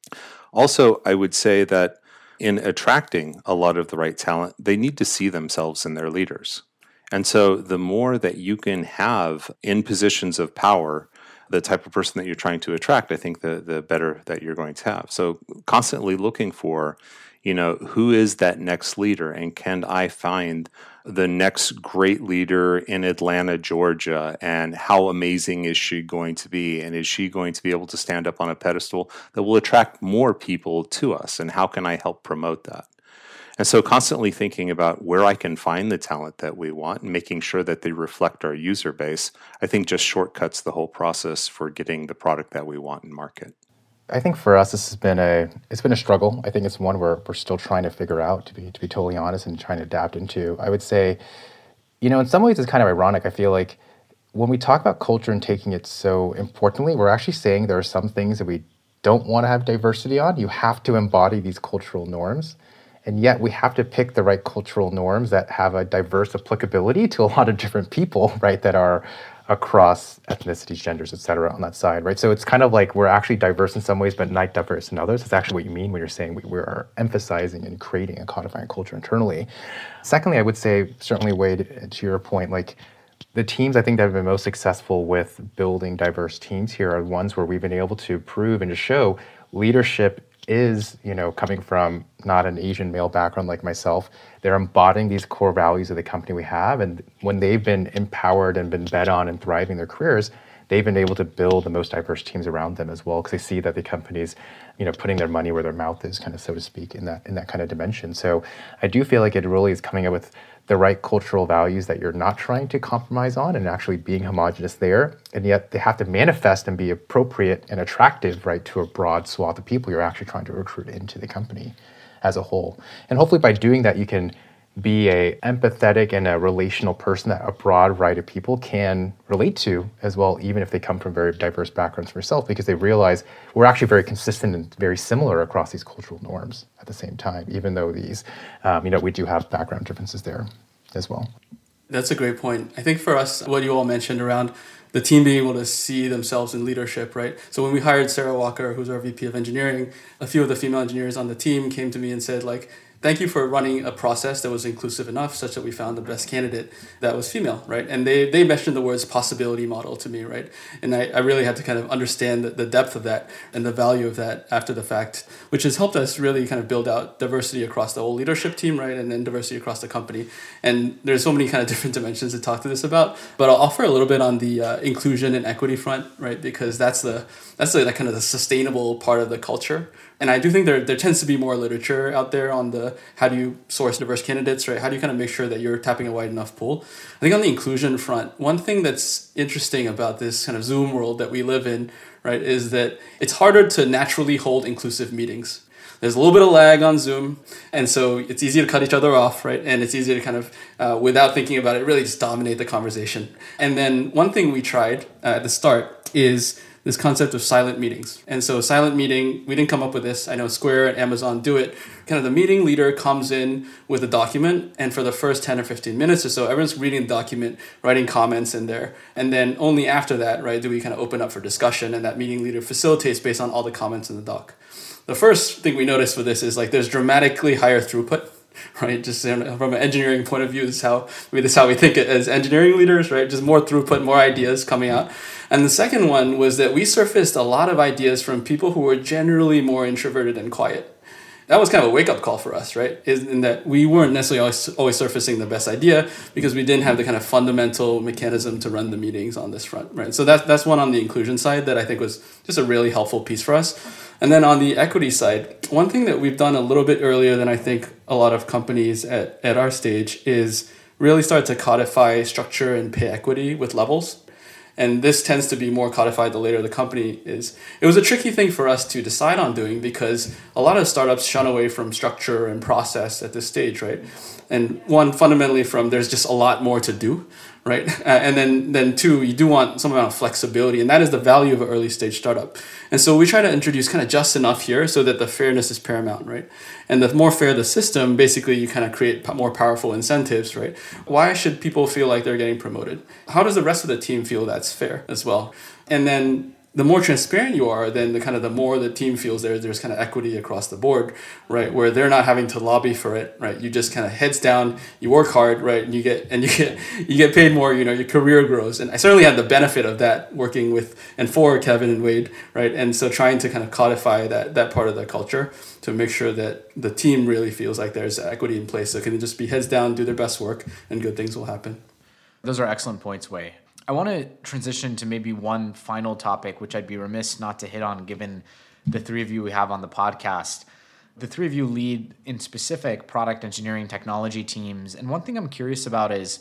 Also, I would say that in attracting a lot of the right talent, they need to see themselves in their leaders. And so, the more that you can have in positions of power, the type of person that you're trying to attract, I think the the better that you're going to have. So, constantly looking for, you know, who is that next leader, and can I find the next great leader in Atlanta, Georgia, and how amazing is she going to be? And is she going to be able to stand up on a pedestal that will attract more people to us? And how can I help promote that? And so, constantly thinking about where I can find the talent that we want and making sure that they reflect our user base, I think just shortcuts the whole process for getting the product that we want in market. I think for us, this has been a it's been a struggle. I think it's one where we're still trying to figure out to be to be totally honest and trying to adapt into. I would say, you know, in some ways it's kind of ironic. I feel like when we talk about culture and taking it so importantly, we're actually saying there are some things that we don't want to have diversity on. You have to embody these cultural norms. And yet we have to pick the right cultural norms that have a diverse applicability to a lot of different people, right? That are across ethnicities, genders, et cetera, on that side, right? So it's kind of like we're actually diverse in some ways, but not diverse in others. That's actually what you mean when you're saying we, we are emphasizing and creating a codifying culture internally. Secondly, I would say, certainly, Wade, to your point, like the teams I think that have been most successful with building diverse teams here are ones where we've been able to prove and to show leadership is, you know, coming from not an Asian male background like myself. They're embodying these core values of the company we have. And when they've been empowered and been bet on and thriving their careers, they've been able to build the most diverse teams around them as well because they see that the company's you know putting their money where their mouth is kind of so to speak in that in that kind of dimension so i do feel like it really is coming up with the right cultural values that you're not trying to compromise on and actually being homogenous there. And yet they have to manifest and be appropriate and attractive, right, to a broad swath of people you're actually trying to recruit into the company as a whole. And hopefully by doing that, you can be a empathetic and a relational person that a broad variety of people can relate to as well, even if they come from very diverse backgrounds from yourself, because they realize we're actually very consistent and very similar across these cultural norms at the same time, even though these, um, you know, we do have background differences there as well. That's a great point. I think for us, what you all mentioned around the team being able to see themselves in leadership, right? So when we hired Sarah Walker, who's our VP of engineering, a few of the female engineers on the team came to me and said, like, thank you for running a process that was inclusive enough such that we found the best candidate that was female, right? And they, they mentioned the words possibility model to me, right? And I, I really had to kind of understand the, the depth of that and the value of that after the fact, which has helped us really kind of build out diversity across the whole leadership team, right? And then diversity across the company. And there's so many kind of different dimensions to talk to this about, but I'll offer a little bit on the uh, inclusion and equity front, right? Because that's the, that's the, kind of the sustainable part of the culture, and I do think there, there tends to be more literature out there on the how do you source diverse candidates, right? How do you kind of make sure that you're tapping a wide enough pool? I think on the inclusion front, one thing that's interesting about this kind of Zoom world that we live in, right, is that it's harder to naturally hold inclusive meetings. There's a little bit of lag on Zoom, and so it's easy to cut each other off, right? And it's easy to kind of, uh, without thinking about it, really just dominate the conversation. And then one thing we tried uh, at the start is this concept of silent meetings. And so, silent meeting, we didn't come up with this. I know Square and Amazon do it. Kind of the meeting leader comes in with a document, and for the first 10 or 15 minutes or so, everyone's reading the document, writing comments in there. And then only after that, right, do we kind of open up for discussion, and that meeting leader facilitates based on all the comments in the doc. The first thing we noticed with this is like there's dramatically higher throughput right? Just from an engineering point of view, this is how I mean, this is how we think it as engineering leaders, right? Just more throughput, more ideas coming out. And the second one was that we surfaced a lot of ideas from people who were generally more introverted and quiet. That was kind of a wake up call for us, right? In that we weren't necessarily always, always surfacing the best idea because we didn't have the kind of fundamental mechanism to run the meetings on this front, right? So that, that's one on the inclusion side that I think was just a really helpful piece for us. And then on the equity side, one thing that we've done a little bit earlier than I think a lot of companies at, at our stage is really start to codify structure and pay equity with levels and this tends to be more codified the later the company is. It was a tricky thing for us to decide on doing because a lot of startups shun away from structure and process at this stage, right? And one fundamentally from there's just a lot more to do, right? Uh, and then then two, you do want some amount of flexibility, and that is the value of an early stage startup. And so we try to introduce kind of just enough here so that the fairness is paramount, right? And the more fair the system, basically you kind of create more powerful incentives, right? Why should people feel like they're getting promoted? How does the rest of the team feel that's fair as well? And then the more transparent you are, then the kind of the more the team feels there there's kind of equity across the board, right? Where they're not having to lobby for it, right? You just kind of heads down, you work hard, right? And you get and you get you get paid more, you know, your career grows. And I certainly had the benefit of that working with and for Kevin and Wade, right? And so trying to kind of codify that that part of the culture to make sure that the team really feels like there's equity in place. So can just be heads down, do their best work, and good things will happen. Those are excellent points, Wei. I want to transition to maybe one final topic, which I'd be remiss not to hit on given the three of you we have on the podcast. The three of you lead in specific product engineering technology teams. And one thing I'm curious about is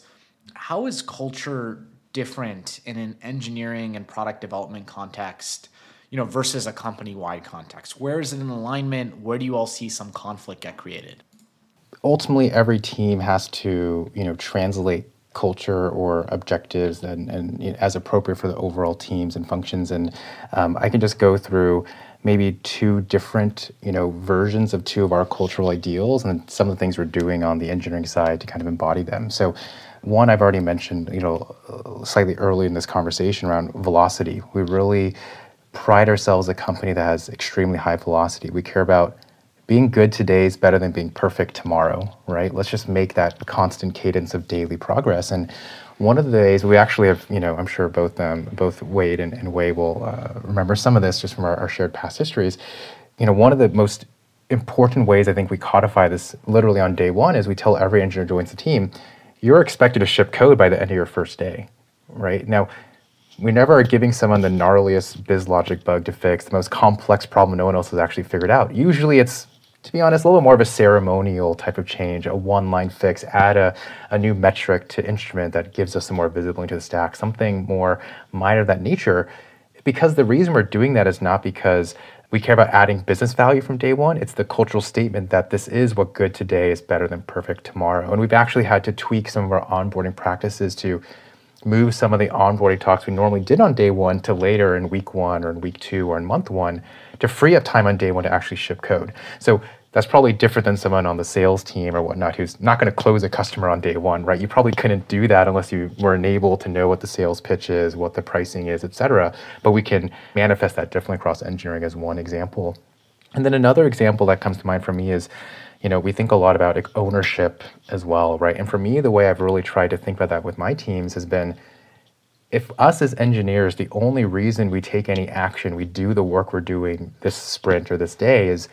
how is culture different in an engineering and product development context, you know, versus a company-wide context? Where is it in alignment? Where do you all see some conflict get created? Ultimately, every team has to, you know, translate culture or objectives and, and you know, as appropriate for the overall teams and functions. And um, I can just go through maybe two different you know versions of two of our cultural ideals and some of the things we're doing on the engineering side to kind of embody them. So one i've already mentioned you know slightly early in this conversation around velocity. We really pride ourselves a company that has extremely high velocity. We care about being good today is better than being perfect tomorrow right let's just make that constant cadence of daily progress and one of the ways we actually have, you know, I'm sure both um, both Wade and, and Wei will uh, remember some of this just from our, our shared past histories. You know, one of the most important ways I think we codify this literally on day one is we tell every engineer joins the team, you're expected to ship code by the end of your first day, right? Now, we never are giving someone the gnarliest BizLogic bug to fix, the most complex problem no one else has actually figured out. Usually it's to be honest, a little more of a ceremonial type of change, a one line fix, add a, a new metric to instrument that gives us some more visibility to the stack, something more minor of that nature. Because the reason we're doing that is not because we care about adding business value from day one. It's the cultural statement that this is what good today is better than perfect tomorrow. And we've actually had to tweak some of our onboarding practices to move some of the onboarding talks we normally did on day one to later in week one or in week two or in month one to free up time on day one to actually ship code. So that's probably different than someone on the sales team or whatnot who's not going to close a customer on day one, right? You probably couldn't do that unless you were enabled to know what the sales pitch is, what the pricing is, et cetera. But we can manifest that differently across engineering as one example. And then another example that comes to mind for me is, you know, we think a lot about ownership as well, right? And for me, the way I've really tried to think about that with my teams has been if us as engineers, the only reason we take any action, we do the work we're doing this sprint or this day is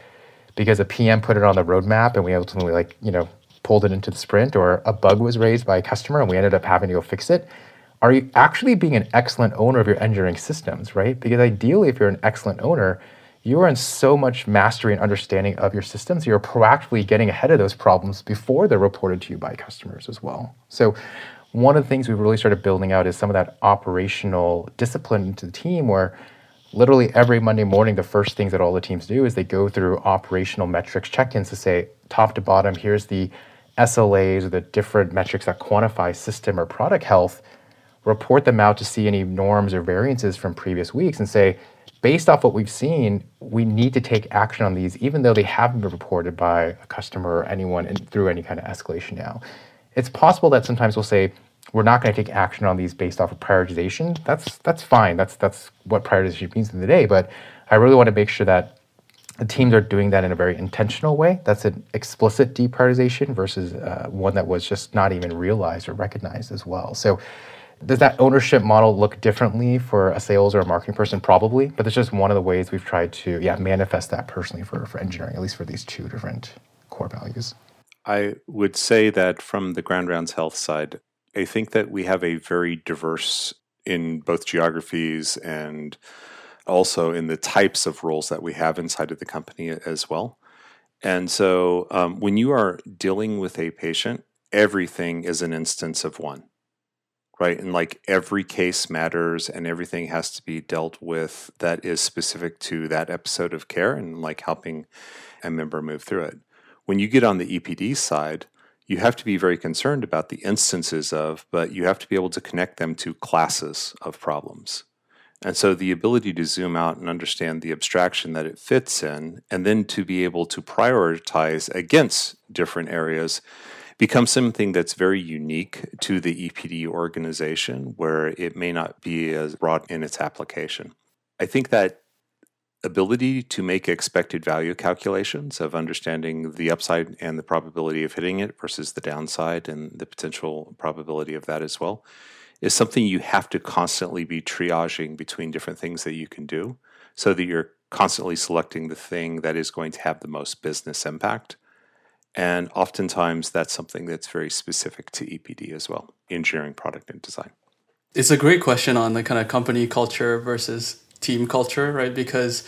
because a PM put it on the roadmap and we ultimately like, you know, pulled it into the sprint or a bug was raised by a customer and we ended up having to go fix it. Are you actually being an excellent owner of your engineering systems, right? Because ideally, if you're an excellent owner, you are in so much mastery and understanding of your systems. You're proactively getting ahead of those problems before they're reported to you by customers as well. So one of the things we've really started building out is some of that operational discipline into the team where literally every Monday morning, the first things that all the teams do is they go through operational metrics check-ins to say top to bottom, here's the SLAs or the different metrics that quantify system or product health, report them out to see any norms or variances from previous weeks and say, based off what we've seen, we need to take action on these, even though they haven't been reported by a customer or anyone in, through any kind of escalation now it's possible that sometimes we'll say we're not going to take action on these based off of prioritization. That's that's fine. That's that's what prioritization means in the day. But I really want to make sure that the teams are doing that in a very intentional way. That's an explicit deprioritization versus uh, one that was just not even realized or recognized as well. So does that ownership model look differently for a sales or a marketing person? Probably, but it's just one of the ways we've tried to yeah manifest that personally for, for engineering, at least for these two different core values. I would say that from the Grand Rounds Health side, I think that we have a very diverse in both geographies and also in the types of roles that we have inside of the company as well. And so um, when you are dealing with a patient, everything is an instance of one, right? And like every case matters and everything has to be dealt with that is specific to that episode of care and like helping a member move through it. When you get on the EPD side, you have to be very concerned about the instances of, but you have to be able to connect them to classes of problems. And so the ability to zoom out and understand the abstraction that it fits in, and then to be able to prioritize against different areas becomes something that's very unique to the EPD organization, where it may not be as broad in its application. I think that ability to make expected value calculations of understanding the upside and the probability of hitting it versus the downside and the potential probability of that as well is something you have to constantly be triaging between different things that you can do so that you're constantly selecting the thing that is going to have the most business impact. And oftentimes that's something that's very specific to EPD as well, engineering, product, and design. It's a great question on the kind of company culture versus team culture, right? Because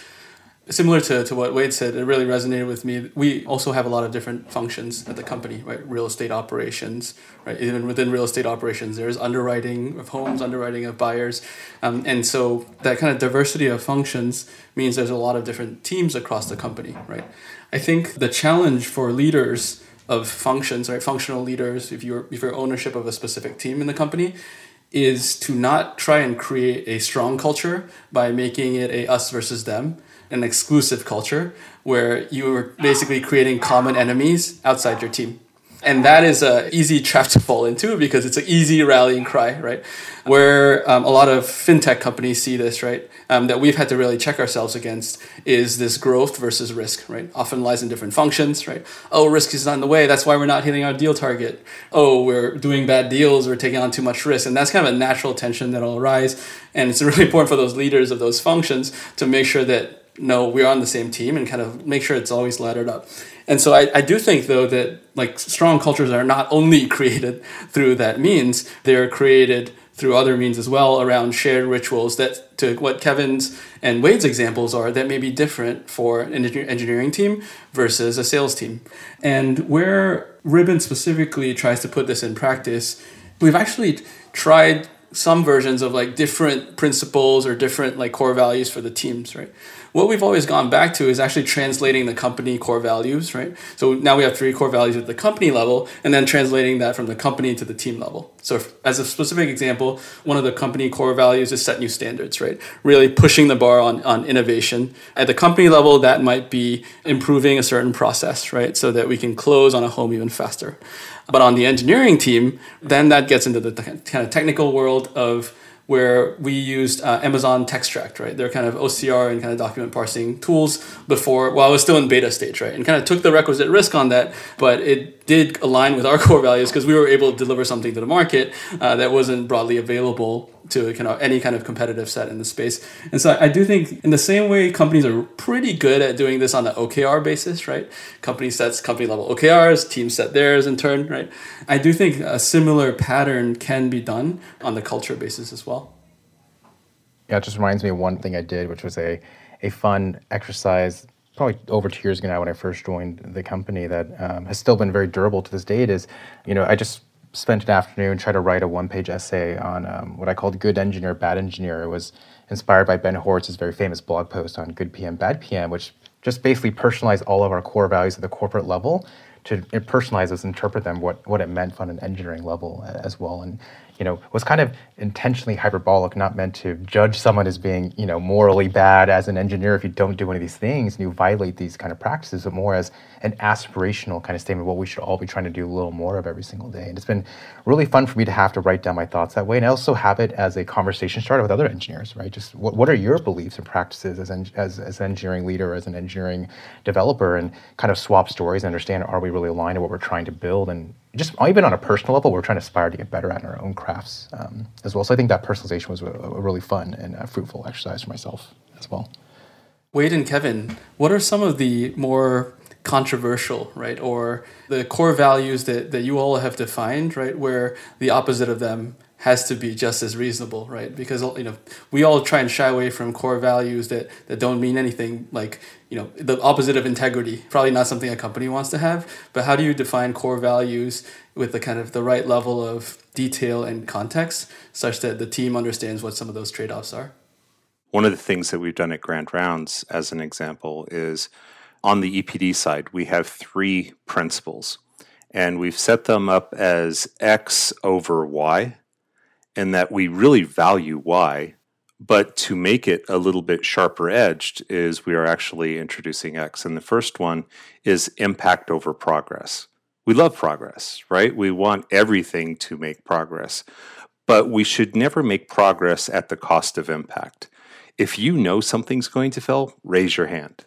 similar to, to what Wade said, it really resonated with me. We also have a lot of different functions at the company, right? Real estate operations, right? Even within real estate operations, there's underwriting of homes, underwriting of buyers. Um, and so that kind of diversity of functions means there's a lot of different teams across the company, right? I think the challenge for leaders of functions, right? Functional leaders, if you're if you're ownership of a specific team in the company, is to not try and create a strong culture by making it a us versus them an exclusive culture where you are basically creating common enemies outside your team. And that is a easy trap to fall into because it's an easy rallying cry, right? Where um, a lot of fintech companies see this, right? Um, that we've had to really check ourselves against is this growth versus risk, right? Often lies in different functions, right? Oh, risk is not in the way. That's why we're not hitting our deal target. Oh, we're doing bad deals. We're taking on too much risk. And that's kind of a natural tension that'll arise. And it's really important for those leaders of those functions to make sure that no, we're on the same team and kind of make sure it's always laddered up. And so I, I do think though that like strong cultures are not only created through that means, they're created through other means as well around shared rituals that to what Kevin's and Wade's examples are that may be different for an engineering team versus a sales team. And where Ribbon specifically tries to put this in practice, we've actually tried some versions of like different principles or different like core values for the teams, right? What we've always gone back to is actually translating the company core values, right? So now we have three core values at the company level, and then translating that from the company to the team level. So, if, as a specific example, one of the company core values is set new standards, right? Really pushing the bar on, on innovation. At the company level, that might be improving a certain process, right? So that we can close on a home even faster. But on the engineering team, then that gets into the kind of technical world of where we used uh, Amazon Textract, right? They're kind of OCR and kind of document parsing tools before, while well, it was still in beta stage, right? And kind of took the requisite risk on that, but it did align with our core values because we were able to deliver something to the market uh, that wasn't broadly available to kind of any kind of competitive set in the space. And so I do think in the same way companies are pretty good at doing this on the OKR basis, right? Company sets company level OKRs, teams set theirs in turn, right? I do think a similar pattern can be done on the culture basis as well. Yeah, it just reminds me of one thing I did, which was a, a fun exercise probably over two years ago now when I first joined the company that um, has still been very durable to this date is, you know, I just spent an afternoon trying to write a one-page essay on um, what I called good engineer, bad engineer. It was inspired by Ben Horowitz's very famous blog post on good PM, bad PM, which just basically personalized all of our core values at the corporate level to personalize those, interpret them, what, what it meant on an engineering level as well. And you know, was kind of intentionally hyperbolic, not meant to judge someone as being, you know, morally bad as an engineer if you don't do any of these things and you violate these kind of practices, but more as an aspirational kind of statement what we should all be trying to do a little more of every single day. And it's been really fun for me to have to write down my thoughts that way. And I also have it as a conversation starter with other engineers, right? Just what, what are your beliefs and practices as, as, as an engineering leader, as an engineering developer, and kind of swap stories and understand are we really aligned to what we're trying to build and just even on a personal level, we're trying to aspire to get better at our own crafts um, as well. So I think that personalization was a, a really fun and fruitful exercise for myself as well. Wade and Kevin, what are some of the more controversial, right, or the core values that, that you all have defined, right, where the opposite of them has to be just as reasonable, right? Because you know we all try and shy away from core values that that don't mean anything. Like you know the opposite of integrity, probably not something a company wants to have. But how do you define core values with the kind of the right level of detail and context, such that the team understands what some of those trade offs are? One of the things that we've done at Grand Rounds, as an example, is on the EPD side, we have three principles, and we've set them up as X over Y and that we really value Y. But to make it a little bit sharper edged, is we are actually introducing X. And the first one is impact over progress. We love progress, right? We want everything to make progress, but we should never make progress at the cost of impact. If you know something's going to fail, raise your hand.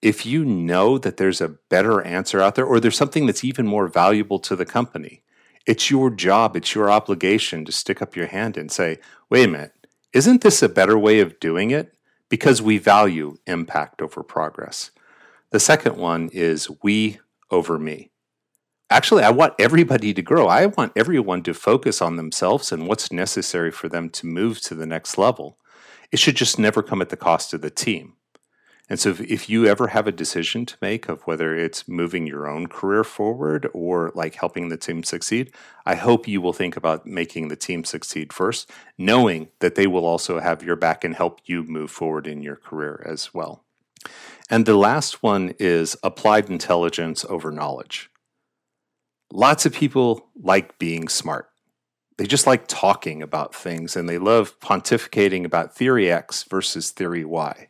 If you know that there's a better answer out there, or there's something that's even more valuable to the company, it's your job, it's your obligation to stick up your hand and say, wait a minute, isn't this a better way of doing it? Because we value impact over progress. The second one is we over me. Actually, I want everybody to grow. I want everyone to focus on themselves and what's necessary for them to move to the next level. It should just never come at the cost of the team. And so, if, if, you ever have a decision to make of whether it's moving your own career forward or like helping the team succeed, I hope you will think about making the team succeed first, knowing that they will also have your back and help you move forward in your career as well. And the last one is applied intelligence over knowledge. Lots of people like being smart. They just like talking about things and they love pontificating about theory X versus theory Y.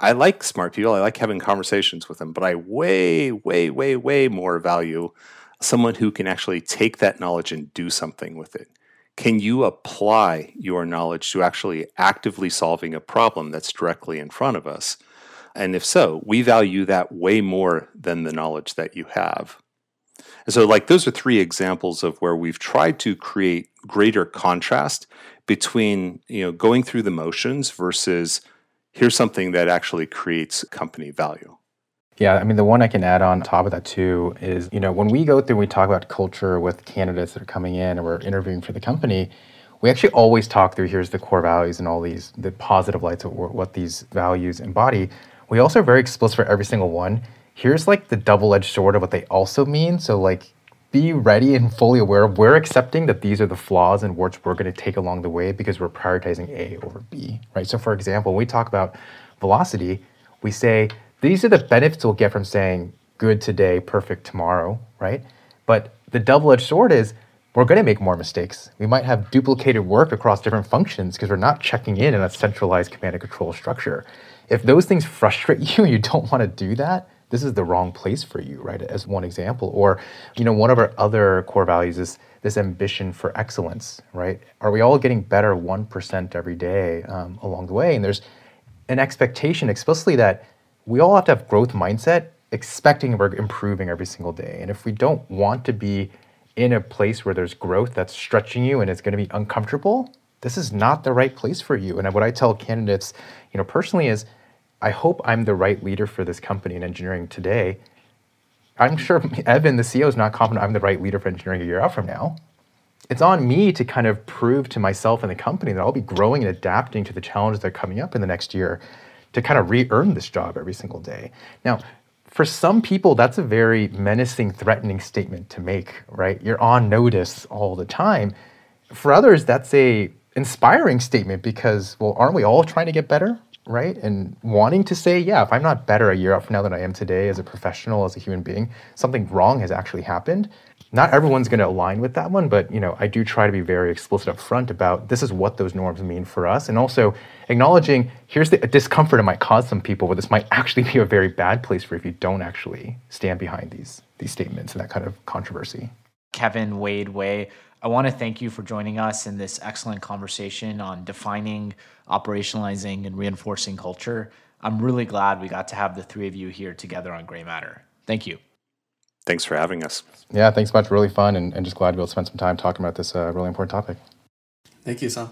I like smart people. I like having conversations with them, but I way, way, way, way more value someone who can actually take that knowledge and do something with it. Can you apply your knowledge to actually actively solving a problem that's directly in front of us? And if so, we value that way more than the knowledge that you have. And so, like, those are three examples of where we've tried to create greater contrast between, you know, going through the motions versus here's something that actually creates company value. Yeah, I mean, the one I can add on top of that too is, you know, when we go through, and we talk about culture with candidates that are coming in and we're interviewing for the company, we actually always talk through here's the core values and all these, the positive lights of what these values embody. We also are very explicit for every single one. Here's like the double edged sword of what they also mean. So, like, be ready and fully aware of we're accepting that these are the flaws and warts we're going to take along the way because we're prioritizing A over B, right? So, for example, when we talk about velocity, we say these are the benefits we'll get from saying good today, perfect tomorrow, right? But the double edged sword is we're going to make more mistakes. We might have duplicated work across different functions because we're not checking in in a centralized command and control structure. If those things frustrate you and you don't want to do that, this is the wrong place for you, right? As one example. Or, you know, one of our other core values is this ambition for excellence, right? Are we all getting better 1% every day um, along the way? And there's an expectation explicitly that we all have to have growth mindset, expecting we're improving every single day. And if we don't want to be in a place where there's growth that's stretching you and it's going to be uncomfortable, this is not the right place for you. And what I tell candidates, you know, personally is I hope I'm the right leader for this company in engineering today. I'm sure Evan, the CEO, is not confident I'm the right leader for engineering a year out from now. It's on me to kind of prove to myself and the company that I'll be growing and adapting to the challenges that are coming up in the next year to kind of re-earn this job every single day. Now, for some people, that's a very menacing, threatening statement to make, right? You're on notice all the time. For others, that's a inspiring statement because, well, aren't we all trying to get better, right? And wanting to say, yeah, if I'm not better a year out from now than I am today as a professional, as a human being, something wrong has actually happened not everyone's going to align with that one, but you know, I do try to be very explicit up front about this is what those norms mean for us, and also acknowledging here's the discomfort it might cause some people, but this might actually be a very bad place for if you don't actually stand behind these these statements and that kind of controversy. Kevin Wade Wei, I want to thank you for joining us in this excellent conversation on defining, operationalizing, and reinforcing culture. I'm really glad we got to have the three of you here together on Greymatter. Thank you. Thanks for having us. Yeah, thanks much. Really fun and, and just glad to be able spend some time talking about this uh, really important topic. Thank you, Saam.